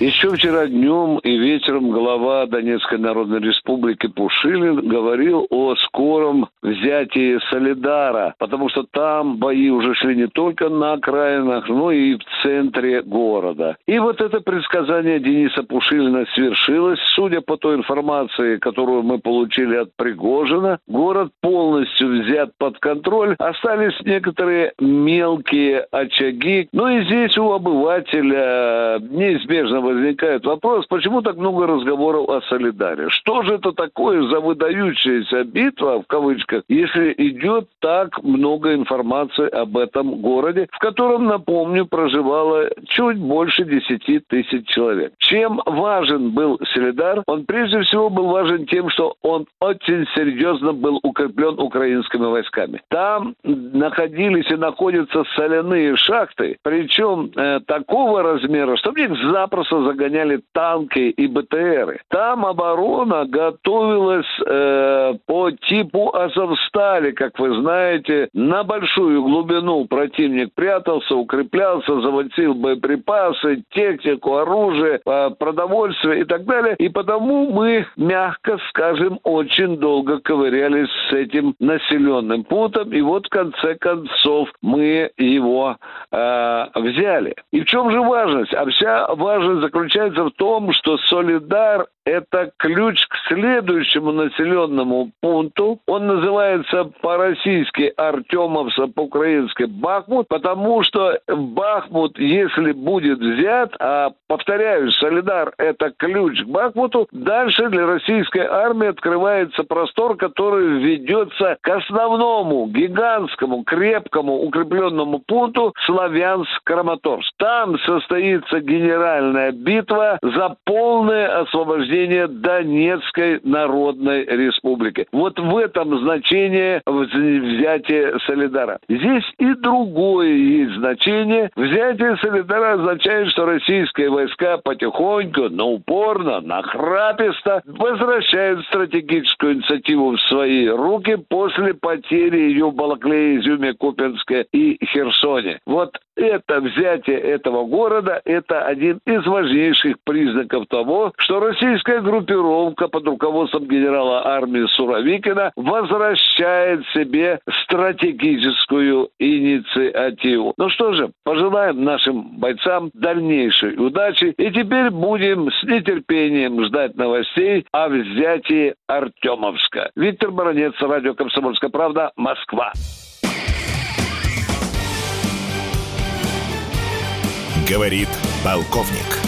Еще вчера днем и вечером глава Донецкой Народной Республики Пушилин говорил о скором взятии Солидара, потому что там бои уже шли не только на окраинах, но и в центре города. И вот это предсказание Дениса Пушилина свершилось. Судя по той информации, которую мы получили от Пригожина, город полностью взят под контроль. Остались некоторые мелкие очаги. Ну и здесь у обывателя неизбежно возникает вопрос, почему так много разговоров о Солидаре? Что же это такое за выдающаяся битва, в кавычках, если идет так много информации об этом городе, в котором, напомню, проживало чуть больше 10 тысяч человек. Чем важен был Солидар? Он прежде всего был важен тем, что он очень серьезно был укреплен украинскими войсками. Там находились и находятся соляные шахты, причем э, такого размера, что в них запросто загоняли танки и БТРы. Там оборона готовилась э, по типу Азовстали, как вы знаете, на большую глубину противник прятался, укреплялся, заводил боеприпасы, технику, оружие, э, продовольствие и так далее. И потому мы, мягко скажем, очень долго ковырялись с этим населенным пунктом. И вот в конце концов мы его э, взяли. И в чем же важность? А вся важность заключается в том, что Солидар это ключ к следующему населенному пункту. Он называется по-российски Артемовса, по-украински Бахмут, потому что Бахмут, если будет взят, а повторяю, Солидар – это ключ к Бахмуту, дальше для российской армии открывается простор, который ведется к основному гигантскому, крепкому, укрепленному пункту Славянск-Краматорск. Там состоится генеральная битва за полное освобождение населения Донецкой Народной Республики. Вот в этом значение взятия Солидара. Здесь и другое есть значение. Взятие Солидара означает, что российские войска потихоньку, но упорно, нахраписто возвращают стратегическую инициативу в свои руки после потери ее в Балаклее, Изюме, Купинске и Херсоне. Вот это взятие этого города – это один из важнейших признаков того, что российская группировка под руководством генерала армии Суровикина возвращает себе стратегическую инициативу. Ну что же, пожелаем нашим бойцам дальнейшей удачи и теперь будем с нетерпением ждать новостей о взятии Артемовска. Виктор Баранец, радио «Комсомольская правда», Москва. Говорит полковник.